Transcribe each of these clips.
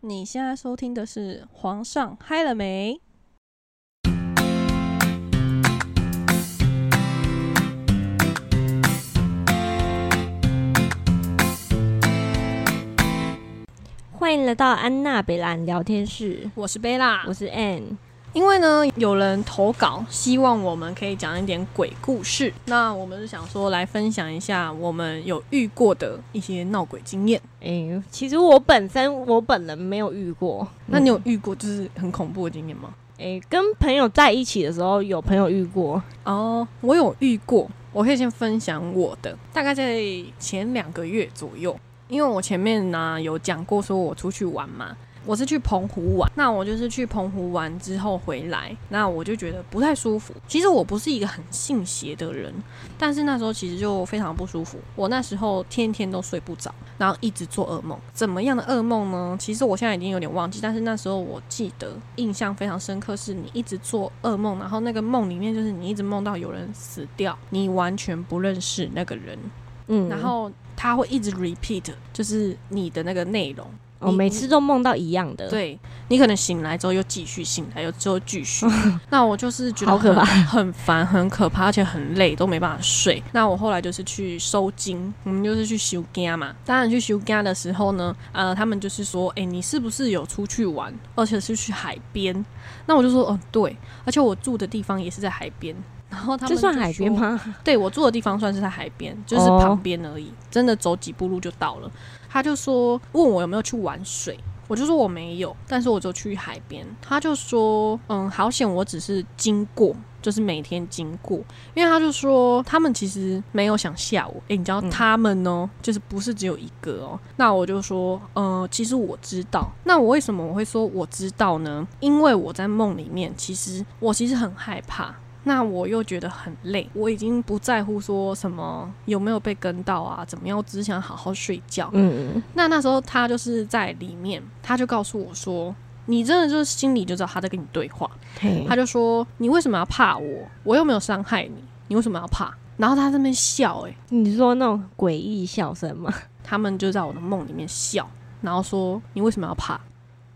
你现在收听的是《皇上嗨了没》。欢迎来到安娜贝兰聊天室，我是贝拉我，是 Ann。因为呢，有人投稿，希望我们可以讲一点鬼故事。那我们是想说来分享一下我们有遇过的一些闹鬼经验。哎、其实我本身我本人没有遇过，那你有遇过就是很恐怖的经验吗？哎、跟朋友在一起的时候，有朋友遇过。哦，我有遇过，我可以先分享我的，大概在前两个月左右，因为我前面呢有讲过，说我出去玩嘛。我是去澎湖玩，那我就是去澎湖玩之后回来，那我就觉得不太舒服。其实我不是一个很信邪的人，但是那时候其实就非常不舒服。我那时候天天都睡不着，然后一直做噩梦。怎么样的噩梦呢？其实我现在已经有点忘记，但是那时候我记得印象非常深刻，是你一直做噩梦，然后那个梦里面就是你一直梦到有人死掉，你完全不认识那个人，嗯，然后他会一直 repeat，就是你的那个内容。我、每次都梦到一样的。，对你可能醒来之后又继续醒来，又之后继续。那我就是觉得好可怕很很烦、很可怕，而且很累，都没办法睡。那我后来就是去收金，我们就是去修家嘛。当然去修家的时候呢，呃，他们就是说，哎、你是不是有出去玩，而且是去海边？那我就说，嗯、对，而且我住的地方也是在海边。然后他们这算？海边吗？对我住的地方算是在海边，就是哦旁边而已，真的走几步路就到了。他就说问我有没有去玩水，我就说我没有，但是我就去海边。他就说嗯，好险，我只是经过，就是每天经过，因为他就说他们其实没有想吓我。诶，你知道嗯他们哦，就是不是只有一个哦。那我就说呃，其实我知道。那我为什么我会说我知道呢？因为我在梦里面，其实我其实很害怕。那我又觉得很累，我已经不在乎说什么有没有被跟到啊，怎么样，我只想好好睡觉。嗯，那那时候他就是在里面，他就告诉我说：“你真的就是心里就知道他在跟你对话。”他，就说：“你为什么要怕我？我又没有伤害你，你为什么要怕？”然后他在那边笑、欸，你说那种诡异笑声吗？他们就在我的梦里面笑，然后说：“你为什么要怕？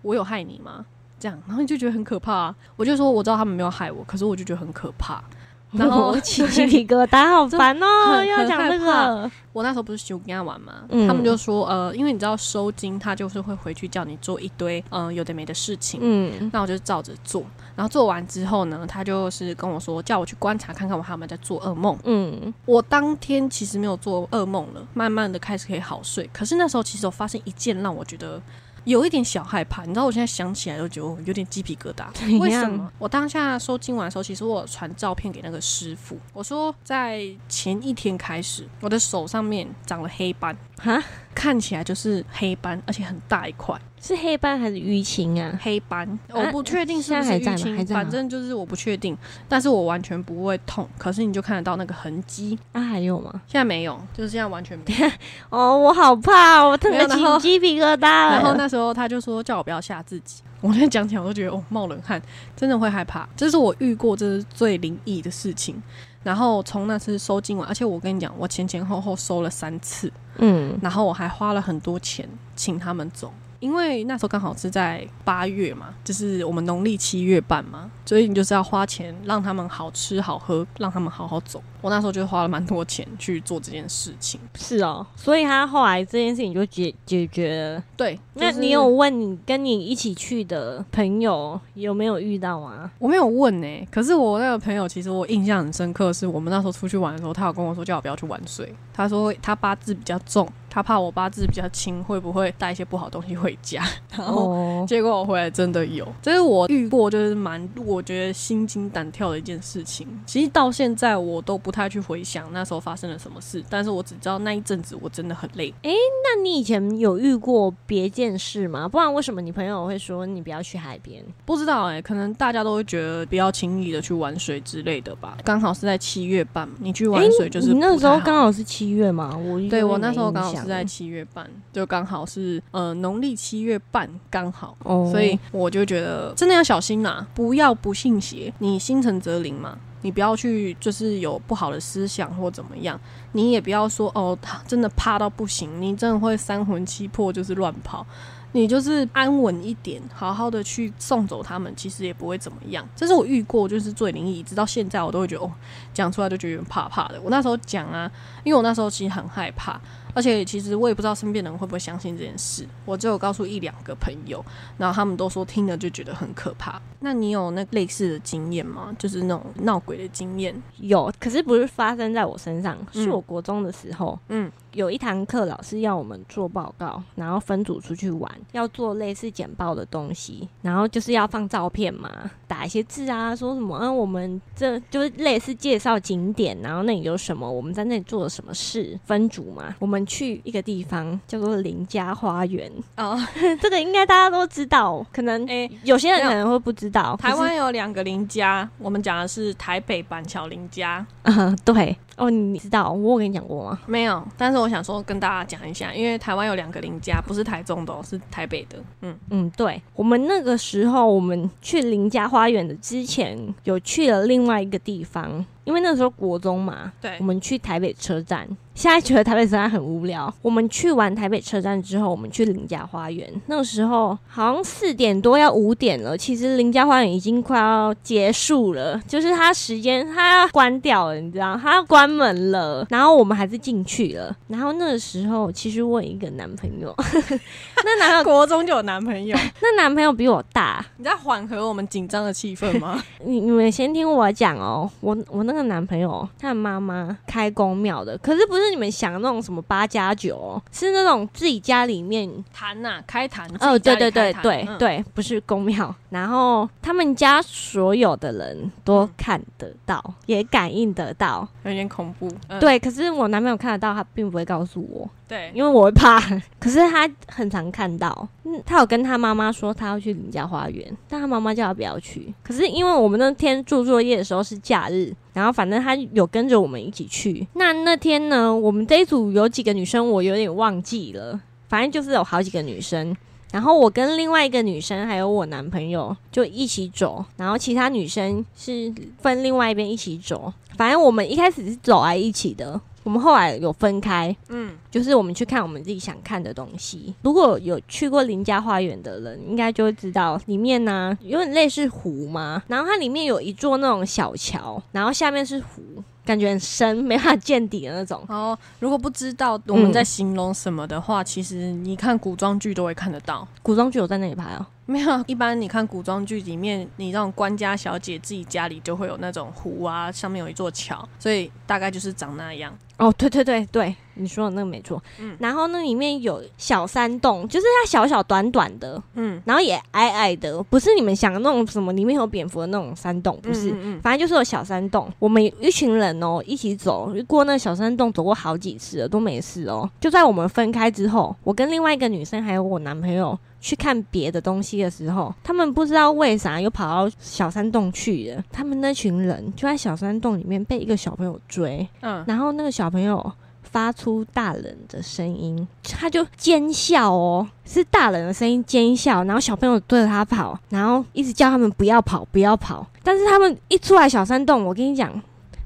我有害你吗？”这样，然后你就觉得很可怕、啊。我就说我知道他们没有害我，可是我就觉得很可怕。然后我起鸡皮疙瘩，好烦哦、很要讲这个。我那时候不是休跟他玩嘛，嗯他们就说呃，因为你知道收金，他就是会回去叫你做一堆嗯、呃有的没的事情。嗯，那我就照着做，然后做完之后呢，他就是跟我说，叫我去观察看看我还有没有在做噩梦。嗯，我当天其实没有做噩梦了，慢慢的开始可以好睡。可是那时候其实我发现一件让我觉得有一点小害怕，你知道我现在想起来都觉得有点鸡皮疙瘩。为什么？我当下收金完的时候，其实我有传照片给那个师傅，我说在前一天开始，我的手上面长了黑斑，哈，看起来就是黑斑，而且很大一块是黑斑还是淤青啊？黑斑。我不确定是不是淤青还在反正就是我不确定，但是我完全不会痛，可是你就看得到那个痕迹。啊，还有吗？现在没有，就是现在完全没有。哦，我好怕，我特别起鸡皮疙瘩了。然后那时候他就说叫我不要吓自己，我现在讲起来我都觉得哦冒冷汗，真的会害怕。这是我遇过这是最灵异的事情。然后从那次收金完，而且我跟你讲，我前前后后收了三次，嗯，然后我还花了很多钱请他们走，因为那时候刚好是在八月嘛，就是我们农历七月半嘛，所以你就是要花钱让他们好吃好喝，让他们好好走。我那时候就花了蛮多钱去做这件事情。是哦，所以他后来这件事情就解解决了。对，那你有问你跟你一起去的朋友有没有遇到吗？我没有问呢、可是我那个朋友其实我印象很深刻，是我们那时候出去玩的时候，他有跟我说叫我不要去玩水，他说他八字比较重，他怕我八字比较轻，会不会带一些不好东西回家？然后哦，结果我回来真的有，这是我遇过就是蛮我觉得心惊胆跳的一件事情。其实到现在我都不太去回想那时候发生了什么事，但是我只知道那一阵子我真的很累。哎那你以前有遇过别件事吗？不然为什么你朋友会说你不要去海边？不知道哎、可能大家都会觉得不要轻易的去玩水之类的吧。刚好是在七月半，你去玩水就是你那时候刚好是七月嘛？我对我那时候刚好是在七月半，就刚好是呃农历七月半刚好，哦，所以我就觉得真的要小心啦，不要不信邪，你心诚则灵嘛。你不要去就是有不好的思想或怎么样，你也不要说哦，他真的怕到不行，你真的会三魂七魄就是乱跑。你就是安稳一点，好好的去送走他们，其实也不会怎么样。这是我遇过就是最灵异，直到现在我都会觉得哦，讲出来就觉得有点怕怕的。我那时候讲啊，因为我那时候其实很害怕。而且其实我也不知道身边人会不会相信这件事，我只有告诉一两个朋友，然后他们都说听了就觉得很可怕。那你有那类似的经验吗？就是那种闹鬼的经验？有，可是不是发生在我身上，是我国中的时候，嗯，有一堂课老师要我们做报告，然后分组出去玩，要做类似简报的东西，然后就是要放照片嘛，打一些字啊，说什么嗯，我们这就是类似介绍景点，然后那里有什么，我们在那里做了什么事，分组嘛，我们。去一个地方叫做林家花园 哦，这个应该大家都知道，可能诶有些人可能会不知道。台湾有两个林家，我们讲的是台北板桥林家。嗯，对。哦，你知道我有跟你讲过吗？没有，但是我想说跟大家讲一下，因为台湾有两个邻家，不是台中的，是台北的。嗯嗯，对，我们那个时候我们去邻家花园的之前，有去了另外一个地方。因为那时候国中嘛，对，我们去台北车站。现在觉得台北车站很无聊。我们去完台北车站之后，我们去林家花园。那个时候好像四点多要五点了，其实林家花园已经快要结束了，就是它时间它要关掉了，你知道，它要关门了。然后我们还是进去了。然后那个时候，其实我有一个男朋友，那男朋友国中就有男朋友，那男朋友比我大。你在缓和我们紧张的气氛吗？你你们先听我讲哦，我我那个。男朋友他的妈妈开公庙的，可是不是你们想的那种什么八加九，是那种自己家里面坛呐，开坛哦，对对对对对，不是公庙。然后他们家所有的人都看得到，也感应得到，有点恐怖。对，可是我男朋友看得到，他并不会告诉我。对，因为我会怕。可是他很常看到，嗯，他有跟他妈妈说他要去林家花园，但他妈妈叫他不要去。可是因为我们那天做作业的时候是假日，然后反正他有跟着我们一起去。那那天呢，我们这一组有几个女生，我有点忘记了。反正就是有好几个女生，然后我跟另外一个女生还有我男朋友就一起走，然后其他女生是分另外一边一起走。反正我们一开始是走在一起的。我们后来有分开，嗯，就是我们去看我们自己想看的东西。如果有去过林家花园的人，应该就会知道里面呢有点类似湖嘛，然后它里面有一座那种小桥，然后下面是湖。感觉很深，没法见底的那种。哦，如果不知道我们在形容什么的话，其实你看古装剧都会看得到。古装剧有在那里拍啊？没有，一般你看古装剧里面，你那种官家小姐自己家里就会有那种湖啊，上面有一座桥，所以大概就是长那样。哦，对对对对，你说的那个没错。嗯，然后那里面有小山洞，就是它小小短短的，嗯，然后也矮矮的，不是你们想的那种什么里面有蝙蝠的那种山洞，不是，嗯反正就是有小山洞。我们一群人哦一起走过那小山洞，走过好几次了都没事哦。就在我们分开之后，我跟另外一个女生还有我男朋友。去看别的东西的时候，他们不知道为啥又跑到小山洞去了。他们那群人就在小山洞里面被一个小朋友追，嗯，然后那个小朋友发出大人的声音，他就尖笑哦，是大人的声音尖笑，然后小朋友对着他跑，然后一直叫他们不要跑，不要跑。但是他们一出来小山洞，我跟你讲，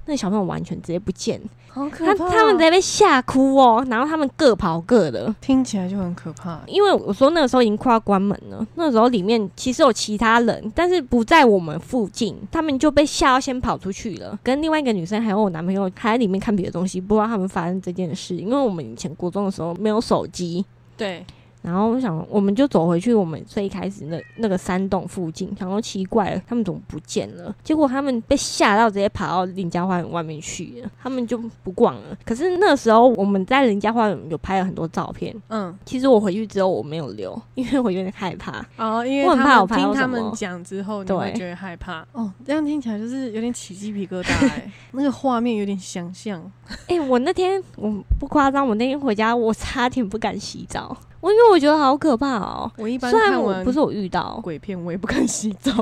那小朋友完全直接不见。他他们直接被吓哭哦，然后他们各跑各的，听起来就很可怕。因为我说那个时候已经快要关门了，那时候里面其实有其他人，但是不在我们附近，他们就被吓到先跑出去了。跟另外一个女生还有我男朋友还在里面看别的东西，不知道他们发生这件事。因为我们以前国中的时候没有手机，对。然后我想，我们就走回去我们最开始那那个山洞附近，想说奇怪了，他们怎么不见了？结果他们被吓到，直接跑到林家花园外面去了，他们就不逛了。可是那时候我们在林家花园有拍了很多照片，嗯，其实我回去之后我没有留，因为我有点害怕哦，因为我很怕我听他们讲之后你会觉得害怕哦。这样听起来就是有点起鸡皮疙瘩，哎，那个画面有点想象。哎，我那天我不夸张，我那天回家我差点不敢洗澡。我因为我觉得好可怕哦，我一般虽然我不是我遇到鬼片，我也不敢洗澡，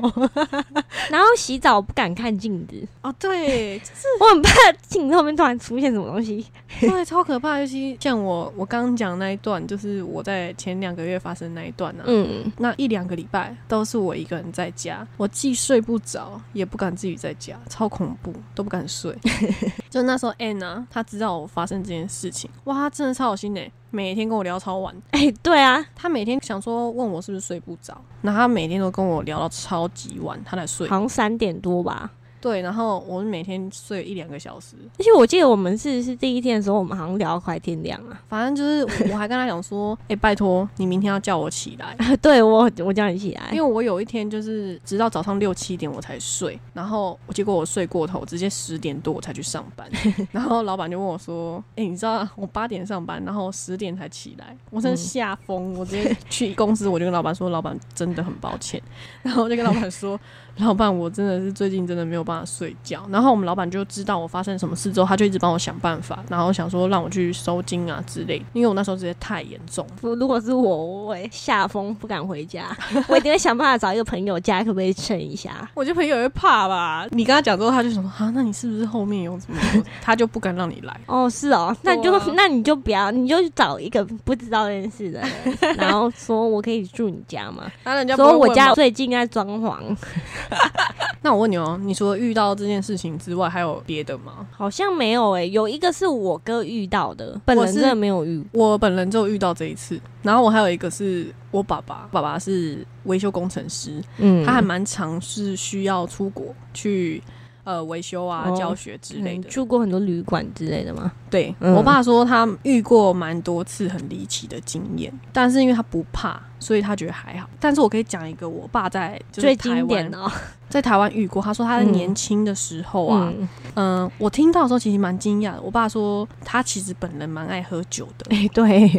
然后洗澡不敢看镜子哦，对，就是我很怕镜子后面突然出现什么东西，对，超可怕。尤其像我我刚刚讲那一段，就是我在前两个月发生那一段呢，嗯，那一两个礼拜都是我一个人在家，我既睡不着，也不敢自己在家，超恐怖，都不敢睡。就那时候，Anna 她知道我发生这件事情，哇，她真的超有心诶。每天跟我聊超晚。哎，对啊，他每天想说问我是不是睡不着，那他每天都跟我聊到超级晚，他才睡，好像三点多吧。对，然后我们每天睡一两个小时，而且我记得我们是是第一天的时候，我们好像聊到快天亮啊。反正就是我还跟他讲说，哎，拜托你明天要叫我起来。对我，我叫你起来，因为我有一天就是直到早上六七点我才睡，然后结果我睡过头，直接十点多我才去上班。然后老板就问我说，哎，你知道我八点上班，然后十点才起来，我真的吓疯。我直接去公司，我就跟老板说，老板真的很抱歉。然后我就跟老板说。老板，我真的是最近真的没有办法睡觉。然后我们老板就知道我发生什么事之后，他就一直帮我想办法，然后想说让我去收金啊之类。因为我那时候直接太严重，如果是我，我会吓疯，不敢回家。我一定会想办法找一个朋友家，可不可以蹭一下？我觉得朋友会怕吧。你跟他讲之后，他就想说啊，那你是不是后面有什么？他就不敢让你来。哦，是哦，那你就那你就不要，你就找一个不知道认识的人，然后说我可以住你家吗？那人家说我家最近在装潢。那我问你哦，你除了遇到这件事情之外，还有别的吗？好像没有诶，有一个是我哥遇到的，本人真的没有遇，我本人就遇到这一次。然后我还有一个是我爸爸，爸爸是维修工程师，嗯，他还蛮常是需要出国去。呃，维修啊，教学之类的，住过很多旅馆之类的吗？对我爸说，他遇过蛮多次很离奇的经验，但是因为他不怕，所以他觉得还好。但是我可以讲一个，我爸在最经典的。在台湾遇过，他说他在年轻的时候啊，嗯，我听到的时候其实蛮惊讶的。我爸说他其实本人蛮爱喝酒的，哎，对。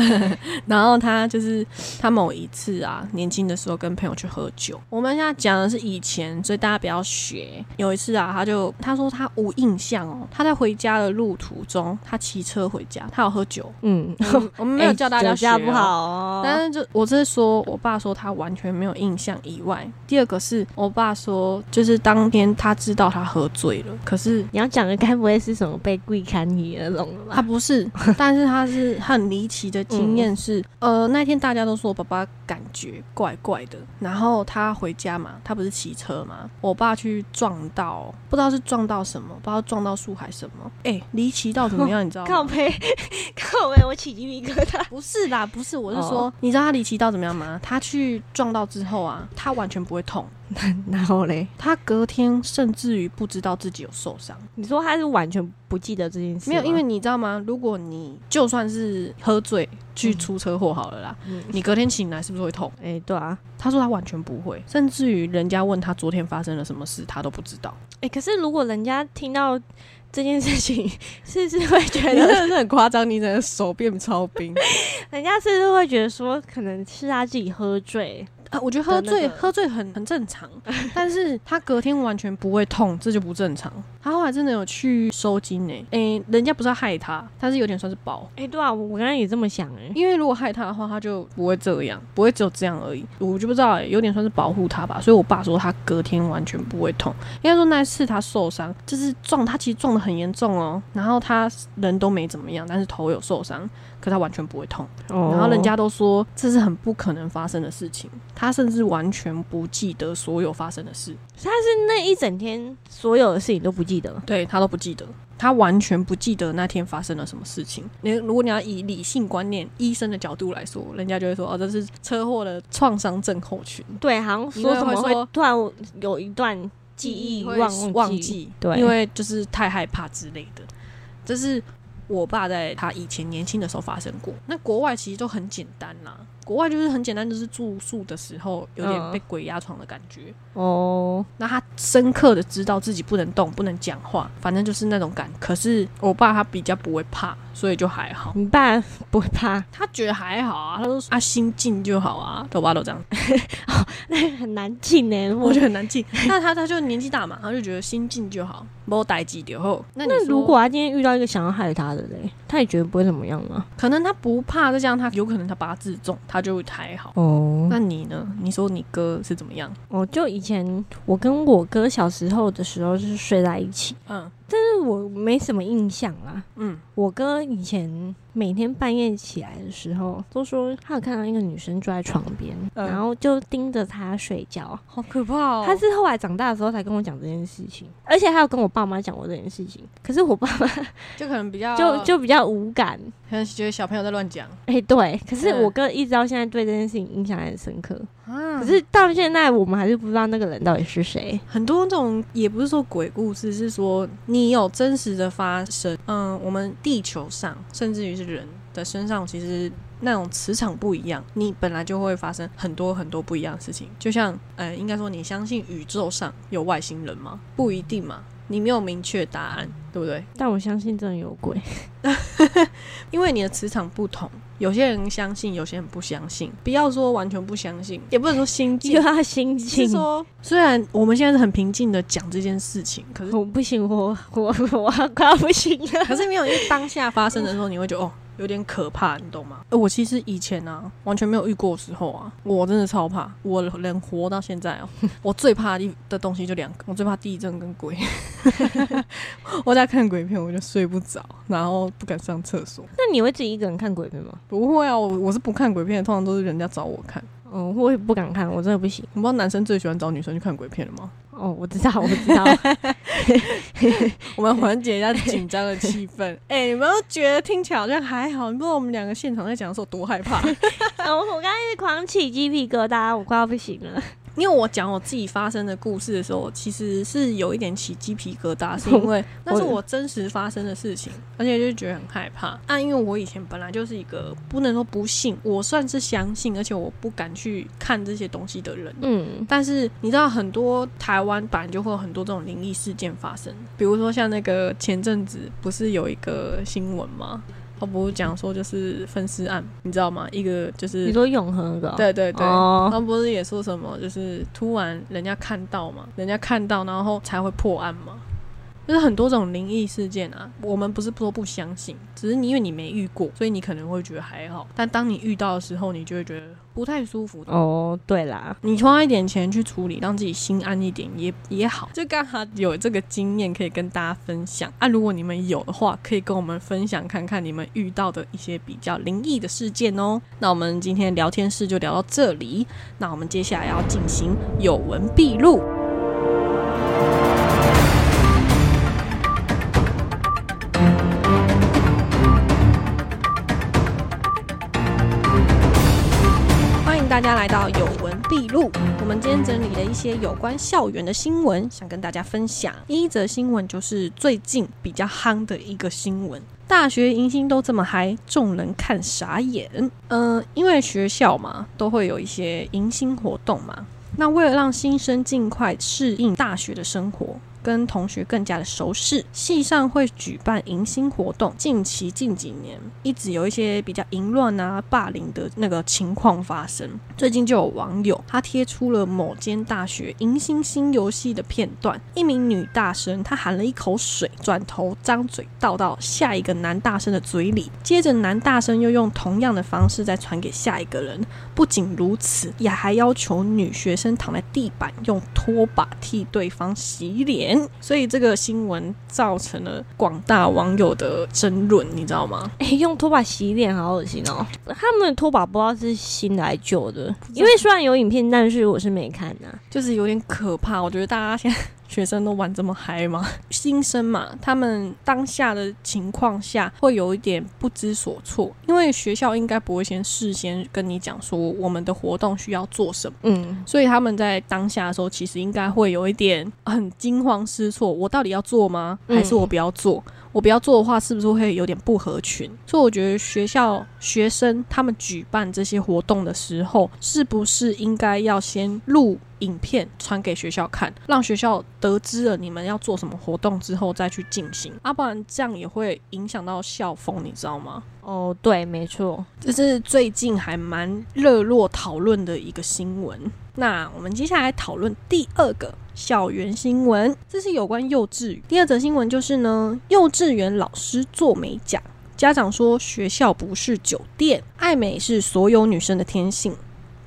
然后他就是他某一次啊，年轻的时候跟朋友去喝酒。我们现在讲的是以前，所以大家不要学。有一次啊，他就他说他无印象哦，他在回家的路途中，他骑车回家，他有喝酒。嗯，我们没有叫大家学不好哦。但是就我这是说我爸说他完全没有印象以外，第二个是我爸。说，就是当天他知道他喝醉了，可是你要讲的该不会是什么被跪砍你那种吧？他不是，但是他是很离奇的经验是，呃，那天大家都说我爸爸感觉怪怪的，然后他回家嘛，他不是骑车嘛，我爸去撞到，不知道是撞到什么，不知道撞到树还是什么，哎，离奇到怎么样？你知道 吗？靠背，靠背，我起鸡皮疙瘩。不是啦，不是，我是说，你知道他离奇到怎么样吗？他去撞到之后啊，他完全不会痛。然后嘞，他隔天甚至于不知道自己有受伤。你说他是完全不记得这件事？没有，因为你知道吗？如果你就算是喝醉去出车祸好了啦，你隔天醒来是不是会痛？哎，对啊。他说他完全不会，甚至于人家问他昨天发生了什么事，他都不知道。哎，可是如果人家听到这件事情，是不是会觉得真的是很夸张？你的手变超冰，人家是不是会觉得说，可能是他自己喝醉？啊，我觉得喝醉喝醉很很正常，但是他隔天完全不会痛，这就不正常。他后来真的有去收金呢，哎，人家不是要害他，他是有点算是保。哎，对啊，我我刚刚也这么想哎，因为如果害他的话，他就不会这样，不会只有这样而已。我就不知道哎，有点算是保护他吧。所以我爸说他隔天完全不会痛，应该说那次他受伤就是撞他，其实撞的很严重哦，然后他人都没怎么样，但是头有受伤。可他完全不会痛，然后人家都说这是很不可能发生的事情，他甚至完全不记得所有发生的事，他是那一整天所有的事情都不记得，对他都不记得，他完全不记得那天发生了什么事情。你如果你要以理性观念、医生的角度来说，人家就会说哦，这是车祸的创伤症候群，对，好像说什么会突然有一段记忆忘忘记，对，因为就是太害怕之类的，这是。我爸在他以前年轻的时候发生过。那国外其实都很简单啦，国外就是很简单，就是住宿的时候有点被鬼压床的感觉。哦，那他深刻的知道自己不能动，不能讲话，反正就是那种感。可是我爸他比较不会怕，所以就还好。你爸不会怕，他觉得还好啊，他说啊心静就好啊，我爸都这样。那很难静呢，我觉得很难静。那他他就年纪大嘛，他就觉得心静就好。没待几点后，那如果他今天遇到一个想要害他的嘞，他也觉得不会怎么样吗？可能他不怕，再加上他有可能他八字重，他就会还好。哦，那你呢？你说你哥是怎么样？哦，就以前我跟我哥小时候的时候就是睡在一起，嗯。但是我没什么印象啦。嗯，我哥以前。每天半夜起来的时候，都说他有看到一个女生坐在床边，然后就盯着他睡觉，好可怕哦！他是后来长大的时候才跟我讲这件事情，而且他有跟我爸妈讲过这件事情。可是我爸妈就可能比较 就就比较无感，可能觉得小朋友在乱讲。哎，对。可是我哥一直到现在对这件事情印象很深刻。可是到现在我们还是不知道那个人到底是谁。很多这种也不是说鬼故事，是说你有真实的发生。嗯，我们地球上甚至于是。人的身上其实那种磁场不一样，你本来就会发生很多很多不一样的事情。就像，呃，应该说你相信宇宙上有外星人吗？不一定嘛，你没有明确答案，对不对？但我相信真的有鬼，因为你的磁场不同。有些人相信，有些人不相信。不要说完全不相信，也不能说心静，就他心静。说，虽然我们现在是很平静的讲这件事情，可是我不行，我我我快要不行了。可是没有，因为当下发生的时候，你会觉得哦。有点可怕，你懂吗？呃，我其实以前啊，完全没有遇过时候啊，我真的超怕。我能活到现在哦，我最怕的的东西就两个，我最怕地震跟鬼。我在看鬼片，我就睡不着，然后不敢上厕所。那你会自己一个人看鬼片吗？不会啊，我我是不看鬼片，通常都是人家找我看。嗯，我也不敢看，我真的不行。你不知道男生最喜欢找女生去看鬼片了吗？哦，我知道，我知道。我们缓解一下紧张的气氛。哎，你们都觉得听起来好像还好，你不知道我们两个现场在讲的时候多害怕。我 我刚才是狂起鸡皮疙瘩，我快要不行了。因为我讲我自己发生的故事的时候，其实是有一点起鸡皮疙瘩，是因为 那是我真实发生的事情，而且就觉得很害怕。啊，因为我以前本来就是一个不能说不信，我算是相信，而且我不敢去看这些东西的人。嗯，但是你知道，很多台湾版就会有很多这种灵异事件发生，比如说像那个前阵子不是有一个新闻吗？他不是讲说就是分尸案，你知道吗？一个就是你说永恒的，对对对，他们不是也说什么，就是突然人家看到嘛，人家看到然后才会破案嘛。就是很多种灵异事件啊，我们不是说不相信，只是你因为你没遇过，所以你可能会觉得还好。但当你遇到的时候，你就会觉得不太舒服。哦，对啦，你花一点钱去处理，让自己心安一点也也好。就刚好有这个经验可以跟大家分享啊。如果你们有的话，可以跟我们分享看看你们遇到的一些比较灵异的事件哦。那我们今天聊天室就聊到这里，那我们接下来要进行有文必录。大家来到有文必录，我们今天整理了一些有关校园的新闻，想跟大家分享。一则新闻就是最近比较夯的一个新闻：大学迎新都这么嗨，众人看傻眼。嗯，因为学校嘛，都会有一些迎新活动嘛。那为了让新生尽快适应大学的生活。跟同学更加的熟识，系上会举办迎新活动。近期近几年一直有一些比较淫乱啊、霸凌的那个情况发生。最近就有网友他贴出了某间大学迎新新游戏的片段，一名女大生她含了一口水，转头张嘴倒到下一个男大生的嘴里，接着男大生又用同样的方式再传给下一个人。不仅如此，也还要求女学生躺在地板用拖把替对方洗脸。所以这个新闻造成了广大网友的争论，你知道吗？哎，用拖把洗脸好恶心哦！他们的拖把不知道是新的还是旧的，因为虽然有影片，但是我是没看啊，就是有点可怕。我觉得大家现在。学生都玩这么嗨吗？新生嘛，他们当下的情况下会有一点不知所措，因为学校应该不会先事先跟你讲说我们的活动需要做什么，嗯，所以他们在当下的时候其实应该会有一点很惊慌失措，我到底要做吗？还是我不要做？我不要做的话，是不是会有点不合群？所以我觉得学校学生他们举办这些活动的时候，是不是应该要先录？影片传给学校看，让学校得知了你们要做什么活动之后再去进行，啊不然这样也会影响到校风，你知道吗？哦，对，没错，这是最近还蛮热络讨论的一个新闻。那我们接下来讨论第二个校园新闻，这是有关幼稚园。第二则新闻就是呢，幼稚园老师做美甲，家长说学校不是酒店，爱美是所有女生的天性。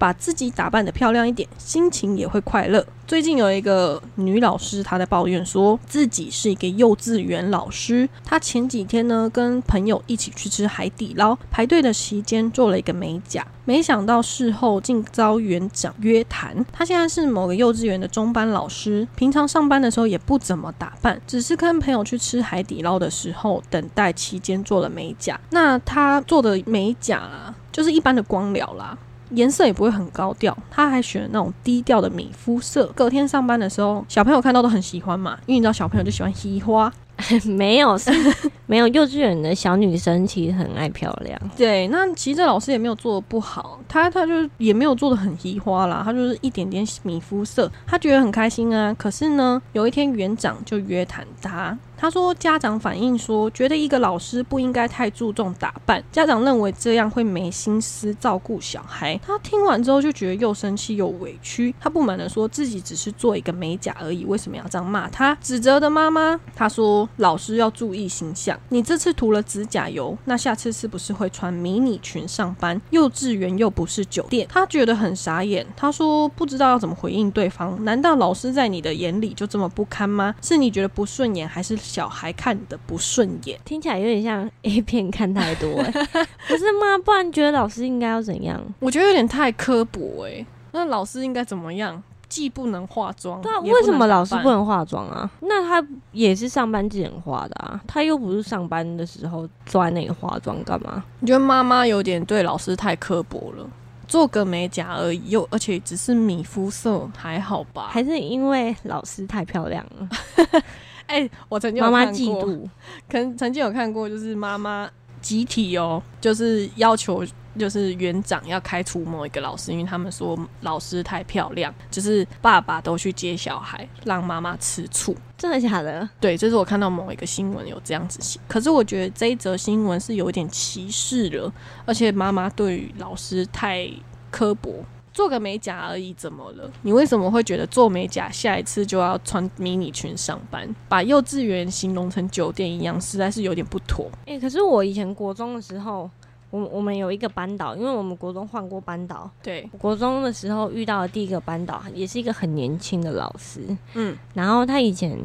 把自己打扮的漂亮一点，心情也会快乐。最近有一个女老师，她在抱怨说自己是一个幼稚园老师。她前几天呢，跟朋友一起去吃海底捞，排队的期间做了一个美甲，没想到事后竟遭园长约谈。她现在是某个幼稚园的中班老师，平常上班的时候也不怎么打扮，只是跟朋友去吃海底捞的时候，等待期间做了美甲。那她做的美甲啊，就是一般的光疗啦。颜色也不会很高调，他还选那种低调的米肤色。隔天上班的时候，小朋友看到都很喜欢嘛，因为你知道小朋友就喜欢嘻花。没有，是 没有幼稚园的小女生其实很爱漂亮。对，那其实这老师也没有做的不好，他他就也没有做的很移花啦，他就是一点点米肤色，他觉得很开心啊。可是呢，有一天园长就约谈他。他说：“家长反映说，觉得一个老师不应该太注重打扮。家长认为这样会没心思照顾小孩。他听完之后就觉得又生气又委屈。他不满的说自己只是做一个美甲而已，为什么要这样骂他？指责的妈妈，他说：老师要注意形象。你这次涂了指甲油，那下次是不是会穿迷你裙上班？幼稚园又不是酒店。他觉得很傻眼。他说不知道要怎么回应对方。难道老师在你的眼里就这么不堪吗？是你觉得不顺眼，还是？”小孩看的不顺眼，听起来有点像 A 片看太多，哎，不是吗？不然觉得老师应该要怎样？我觉得有点太刻薄，哎，那老师应该怎么样？既不能化妆，对啊，为什么老师不能化妆啊？那他也是上班之前化的啊，他又不是上班的时候坐在那里化妆干嘛？你觉得妈妈有点对老师太刻薄了？做个美甲而已，又而且只是米肤色，还好吧？还是因为老师太漂亮了？哎，我曾经妈妈嫉妒，可能曾经有看过，就是妈妈集体哦，就是要求就是园长要开除某一个老师，因为他们说老师太漂亮，就是爸爸都去接小孩，让妈妈吃醋。真的假的？对，这是我看到某一个新闻有这样子写。可是我觉得这一则新闻是有点歧视了，而且妈妈对于老师太刻薄。做个美甲而已，怎么了？你为什么会觉得做美甲下一次就要穿迷你裙上班？把幼稚园形容成酒店一样，实在是有点不妥。哎，可是我以前国中的时候，我我们有一个班导，因为我们国中换过班导。对，国中的时候遇到的第一个班导，也是一个很年轻的老师。嗯，然后他以前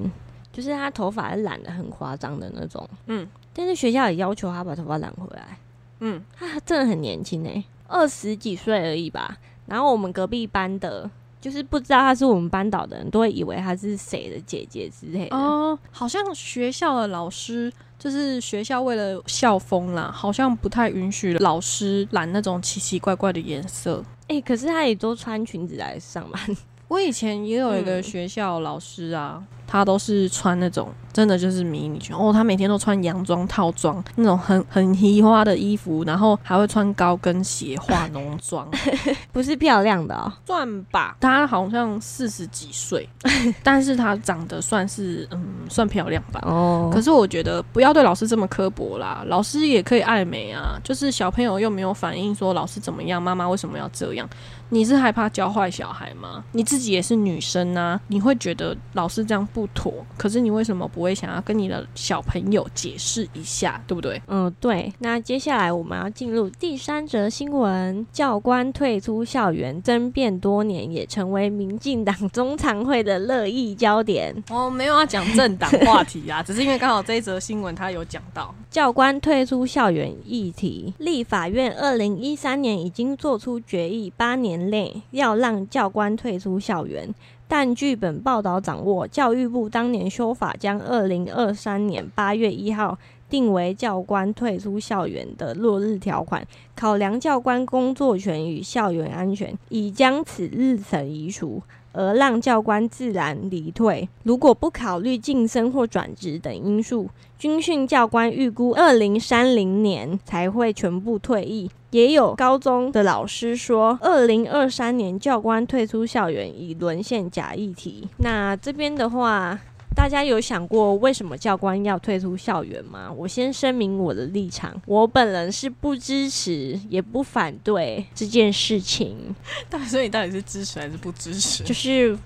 就是他头发染的很夸张的那种。嗯，但是学校也要求他把头发染回来。嗯，他真的很年轻哎，二十几岁而已吧。然后我们隔壁班的，就是不知道他是我们班导的人，都会以为他是谁的姐姐之类的。哦，好像学校的老师，就是学校为了校风啦，好像不太允许老师染那种奇奇怪怪的颜色。哎，可是他也都穿裙子来上班。我以前也有一个学校老师啊，他都是穿那种。真的就是迷你裙哦，她每天都穿洋装套装，那种很很奇花的衣服，然后还会穿高跟鞋、化浓妆，不是漂亮的哦，算吧。她好像四十几岁，但是她长得算是嗯算漂亮吧。哦，可是我觉得不要对老师这么刻薄啦，老师也可以爱美啊。就是小朋友又没有反应说老师怎么样，妈妈为什么要这样？你是害怕教坏小孩吗？你自己也是女生啊，你会觉得老师这样不妥，可是你为什么不会？想要跟你的小朋友解释一下，对不对？嗯，对。那接下来我们要进入第三则新闻：教官退出校园争辩多年，也成为民进党中常会的热议焦点。我没有要讲政党话题啊，只是因为刚好这一则新闻他有讲到教官退出校园议题。立法院二零一三年已经做出决议，八年内要让教官退出校园。但据本报道掌握，教育部当年修法，将二零二三年八月一号定为教官退出校园的落日条款，考量教官工作权与校园安全，已将此日程移除。而让教官自然离退。如果不考虑晋升或转职等因素，军训教官预估二零三零年才会全部退役。也有高中的老师说，二零二三年教官退出校园已沦陷假议题。那这边的话。大家有想过为什么教官要退出校园吗？我先声明我的立场，我本人是不支持也不反对这件事情。所以你到底是支持还是不支持？就是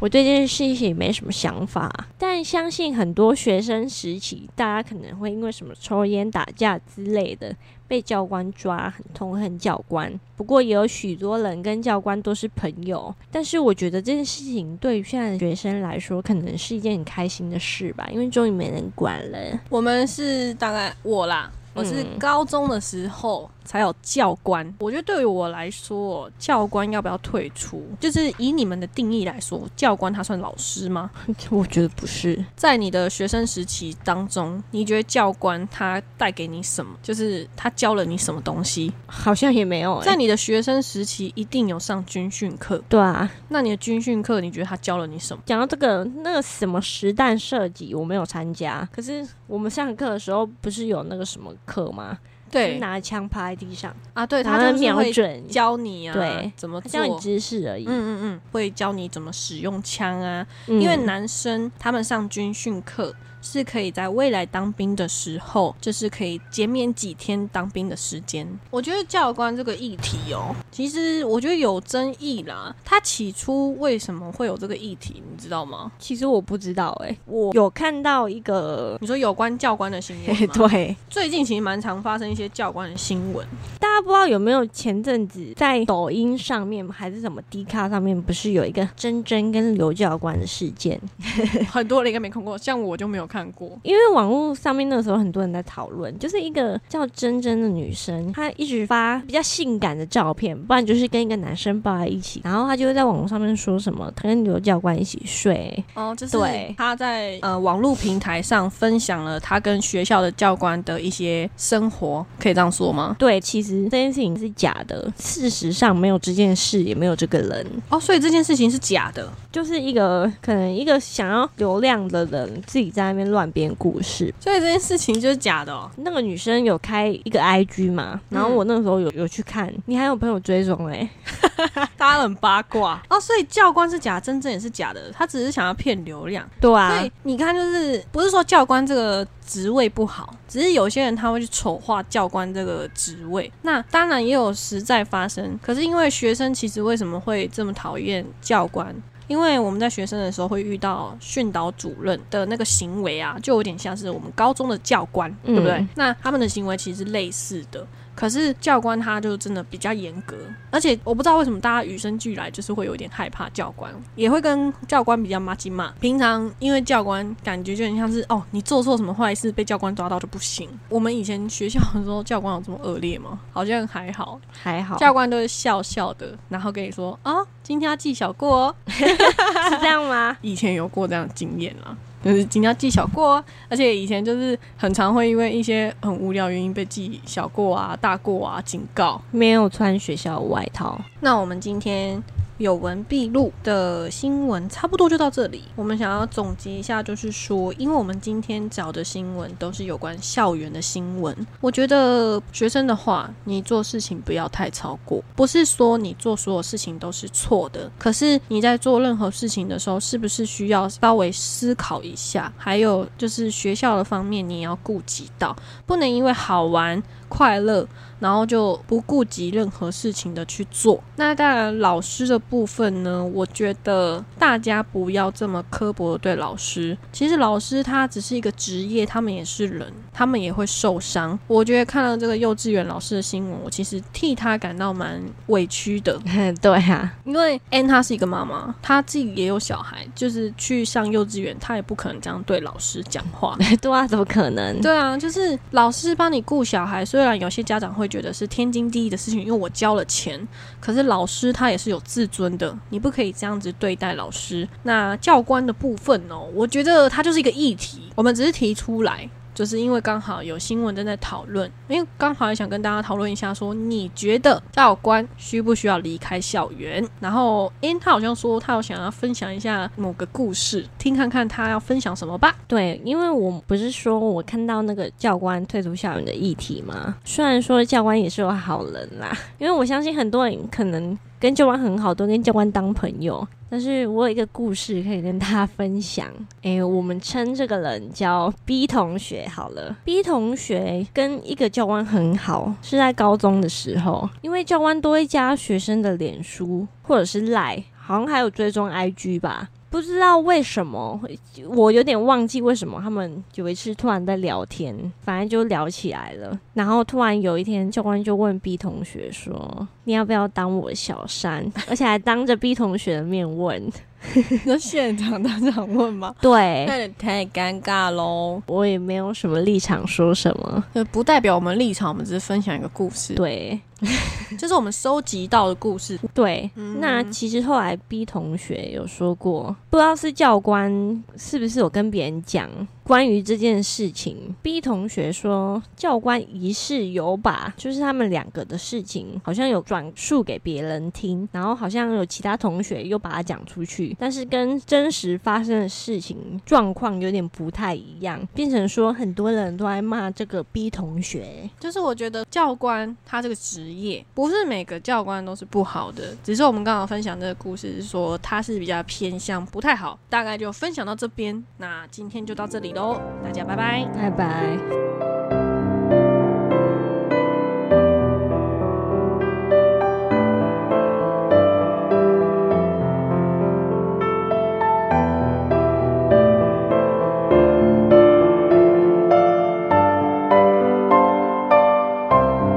我对这件事情没什么想法。但相信很多学生时期，大家可能会因为什么抽烟、打架之类的。被教官抓，很痛恨教官。不过也有许多人跟教官都是朋友。但是我觉得这件事情对于现在的学生来说，可能是一件很开心的事吧，因为终于没人管了。我们是大概我啦。我是高中的时候才有教官，我觉得对于我来说，教官要不要退出，就是以你们的定义来说，教官他算老师吗？我觉得不是。在你的学生时期当中，你觉得教官他带给你什么？就是他教了你什么东西？好像也没有。在你的学生时期，一定有上军训课。对啊，那你的军训课，你觉得他教了你什么？讲到这个，那个什么实弹射击，我没有参加。可是我们上课的时候，不是有那个什么？课吗？对，拿枪趴在地上啊，对他瞄准教你啊，对，怎么教你知识而已。嗯嗯嗯，会教你怎么使用枪啊，因为男生他们上军训课。是可以在未来当兵的时候，就是可以减免几天当兵的时间。我觉得教官这个议题哦，其实我觉得有争议啦。他起初为什么会有这个议题，你知道吗？其实我不知道哎，我有看到一个你说有关教官的新闻 对，最近其实蛮常发生一些教官的新闻。大家不知道有没有前阵子在抖音上面还是什么 D 卡上面，不是有一个真真跟刘教官的事件？很多人应该没看过，像我就没有。看过，因为网络上面那时候很多人在讨论，就是一个叫珍珍的女生，她一直发比较性感的照片，不然就是跟一个男生抱在一起，然后她就会在网络上面说什么她跟刘教官一起睡哦，就是对她在呃网络平台上分享了她跟学校的教官的一些生活，可以这样说吗？对，其实这件事情是假的，事实上没有这件事，也没有这个人哦，所以这件事情是假的，就是一个可能一个想要流量的人自己在那边。乱编故事，所以这件事情就是假的。哦。那个女生有开一个 IG 嘛，然后我那时候有有去看，你还有朋友追踪哎，大家很八卦哦。所以教官是假，真正也是假的，他只是想要骗流量。对啊，所以你看，就是不是说教官这个职位不好，只是有些人他会去丑化教官这个职位。那当然也有实在发生，可是因为学生其实为什么会这么讨厌教官？因为我们在学生的时候会遇到训导主任的那个行为啊，就有点像是我们高中的教官，对不对？那他们的行为其实类似的。可是教官他就真的比较严格，而且我不知道为什么大家与生俱来就是会有点害怕教官，也会跟教官比较骂鸡骂。平常因为教官感觉就很像是哦，你做错什么坏事被教官抓到就不行。我们以前学校的时候，教官有这么恶劣吗？好像还好，还好。教官都是笑笑的，然后跟你说啊，今天要记小过，哦，是这样吗？以前有过这样的经验啊。就是今天要记小过，而且以前就是很常会因为一些很无聊原因被记小过啊、大过啊、警告。没有穿学校外套。那我们今天。有文必录的新闻差不多就到这里。我们想要总结一下，就是说，因为我们今天找的新闻都是有关校园的新闻。我觉得学生的话，你做事情不要太超过。不是说你做所有事情都是错的，可是你在做任何事情的时候，是不是需要稍微思考一下？还有就是学校的方面，你也要顾及到，不能因为好玩快乐。然后就不顾及任何事情的去做。那当然，老师的部分呢，我觉得大家不要这么刻薄对老师。其实老师他只是一个职业，他们也是人，他们也会受伤。我觉得看到这个幼稚园老师的新闻，我其实替他感到蛮委屈的。对啊，因为 N 她是一个妈妈，她自己也有小孩，就是去上幼稚园，她也不可能这样对老师讲话。对啊，怎么可能？对啊，就是老师帮你顾小孩，虽然有些家长会。觉得是天经地义的事情，因为我交了钱。可是老师他也是有自尊的，你不可以这样子对待老师。那教官的部分哦，我觉得它就是一个议题，我们只是提出来。就是因为刚好有新闻正在讨论，因为刚好也想跟大家讨论一下，说你觉得教官需不需要离开校园？然后，诶，他好像说他有想要分享一下某个故事，听看看他要分享什么吧。对，因为我不是说我看到那个教官退出校园的议题吗？虽然说教官也是有好人啦，因为我相信很多人可能。跟教官很好，都跟教官当朋友。但是我有一个故事可以跟大家分享。诶，我们称这个人叫 B 同学好了。B 同学跟一个教官很好，是在高中的时候，因为教官多一家学生的脸书或者是赖，好像还有追踪 IG 吧。不知道为什么，我有点忘记为什么他们有一次突然在聊天，反正就聊起来了。然后突然有一天，教官就问 B 同学说：“你要不要当我小三？”而且还当着 B 同学的面问。那现场当场问吗？对，那也太尴尬喽。我也没有什么立场说什么，不代表我们立场，我们只是分享一个故事。对。这是我们收集到的故事。对，那其实后来 B 同学有说过，不知道是教官是不是有跟别人讲关于这件事情。B 同学说，教官疑似有把就是他们两个的事情，好像有转述给别人听，然后好像有其他同学又把它讲出去，但是跟真实发生的事情状况有点不太一样，变成说很多人都在骂这个 B 同学。就是我觉得教官他这个职业不是每个教官都是不好的，只是我们刚刚分享这个故事是说他是比较偏向不太好，大概就分享到这边，那今天就到这里喽，大家拜拜，拜拜。